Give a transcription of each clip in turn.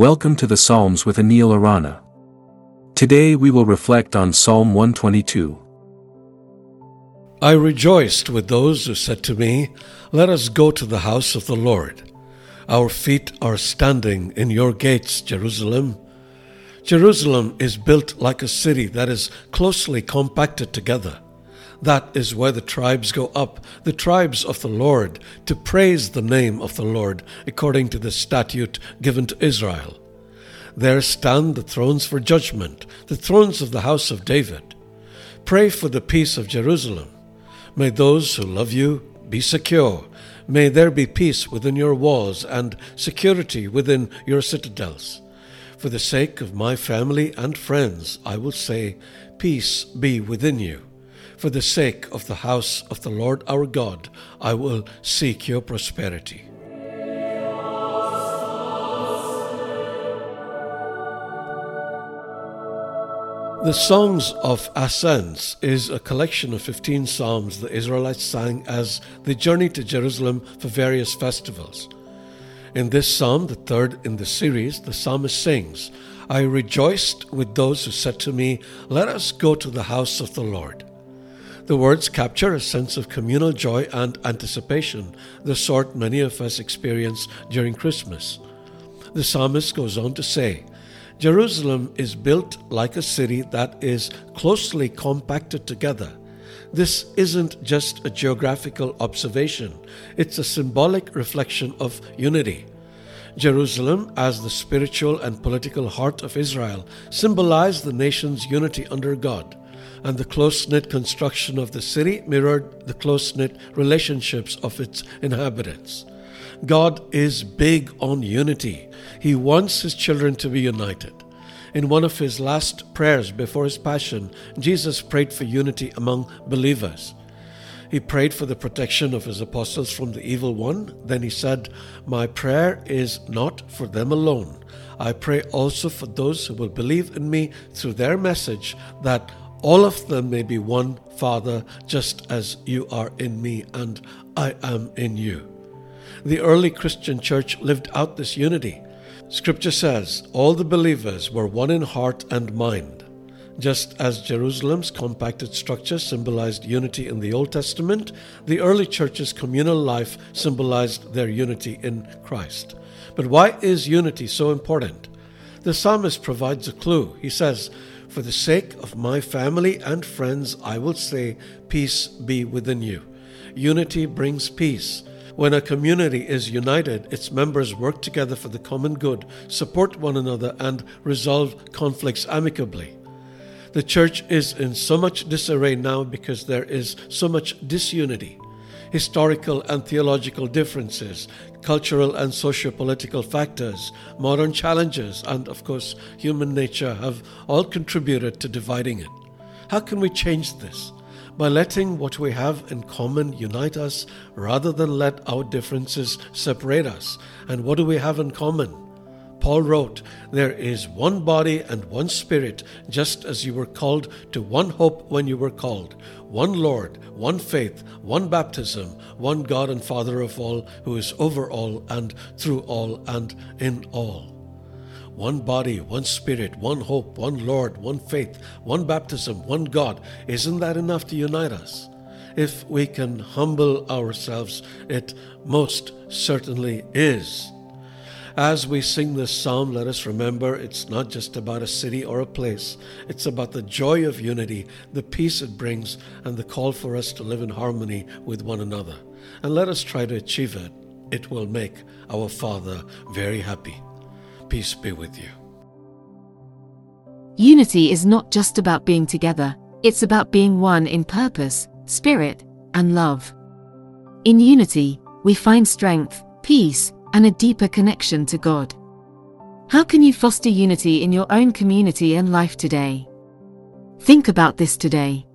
Welcome to the Psalms with Anil Arana. Today we will reflect on Psalm 122. I rejoiced with those who said to me, Let us go to the house of the Lord. Our feet are standing in your gates, Jerusalem. Jerusalem is built like a city that is closely compacted together. That is where the tribes go up, the tribes of the Lord, to praise the name of the Lord, according to the statute given to Israel. There stand the thrones for judgment, the thrones of the house of David. Pray for the peace of Jerusalem. May those who love you be secure. May there be peace within your walls and security within your citadels. For the sake of my family and friends, I will say, Peace be within you. For the sake of the house of the Lord our God, I will seek your prosperity. The Songs of Ascents is a collection of 15 psalms the Israelites sang as they journeyed to Jerusalem for various festivals. In this psalm, the third in the series, the psalmist sings, I rejoiced with those who said to me, Let us go to the house of the Lord. The words capture a sense of communal joy and anticipation, the sort many of us experience during Christmas. The psalmist goes on to say, Jerusalem is built like a city that is closely compacted together. This isn't just a geographical observation, it's a symbolic reflection of unity. Jerusalem, as the spiritual and political heart of Israel, symbolized the nation's unity under God and the close knit construction of the city mirrored the close knit relationships of its inhabitants. God is big on unity. He wants his children to be united. In one of his last prayers before his passion, Jesus prayed for unity among believers. He prayed for the protection of his apostles from the evil one. Then he said, My prayer is not for them alone. I pray also for those who will believe in me through their message, that all of them may be one Father, just as you are in me and I am in you. The early Christian church lived out this unity. Scripture says all the believers were one in heart and mind. Just as Jerusalem's compacted structure symbolized unity in the Old Testament, the early church's communal life symbolized their unity in Christ. But why is unity so important? The psalmist provides a clue. He says, for the sake of my family and friends, I will say, Peace be within you. Unity brings peace. When a community is united, its members work together for the common good, support one another, and resolve conflicts amicably. The church is in so much disarray now because there is so much disunity historical and theological differences, cultural and socio-political factors, modern challenges, and of course, human nature have all contributed to dividing it. How can we change this? By letting what we have in common unite us rather than let our differences separate us. And what do we have in common? Paul wrote, There is one body and one spirit, just as you were called to one hope when you were called, one Lord, one faith, one baptism, one God and Father of all, who is over all and through all and in all. One body, one spirit, one hope, one Lord, one faith, one baptism, one God. Isn't that enough to unite us? If we can humble ourselves, it most certainly is. As we sing this psalm, let us remember it's not just about a city or a place. It's about the joy of unity, the peace it brings, and the call for us to live in harmony with one another. And let us try to achieve it. It will make our Father very happy. Peace be with you. Unity is not just about being together, it's about being one in purpose, spirit, and love. In unity, we find strength, peace, and a deeper connection to God. How can you foster unity in your own community and life today? Think about this today.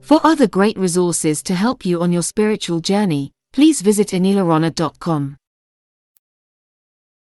For other great resources to help you on your spiritual journey, please visit anilarana.com.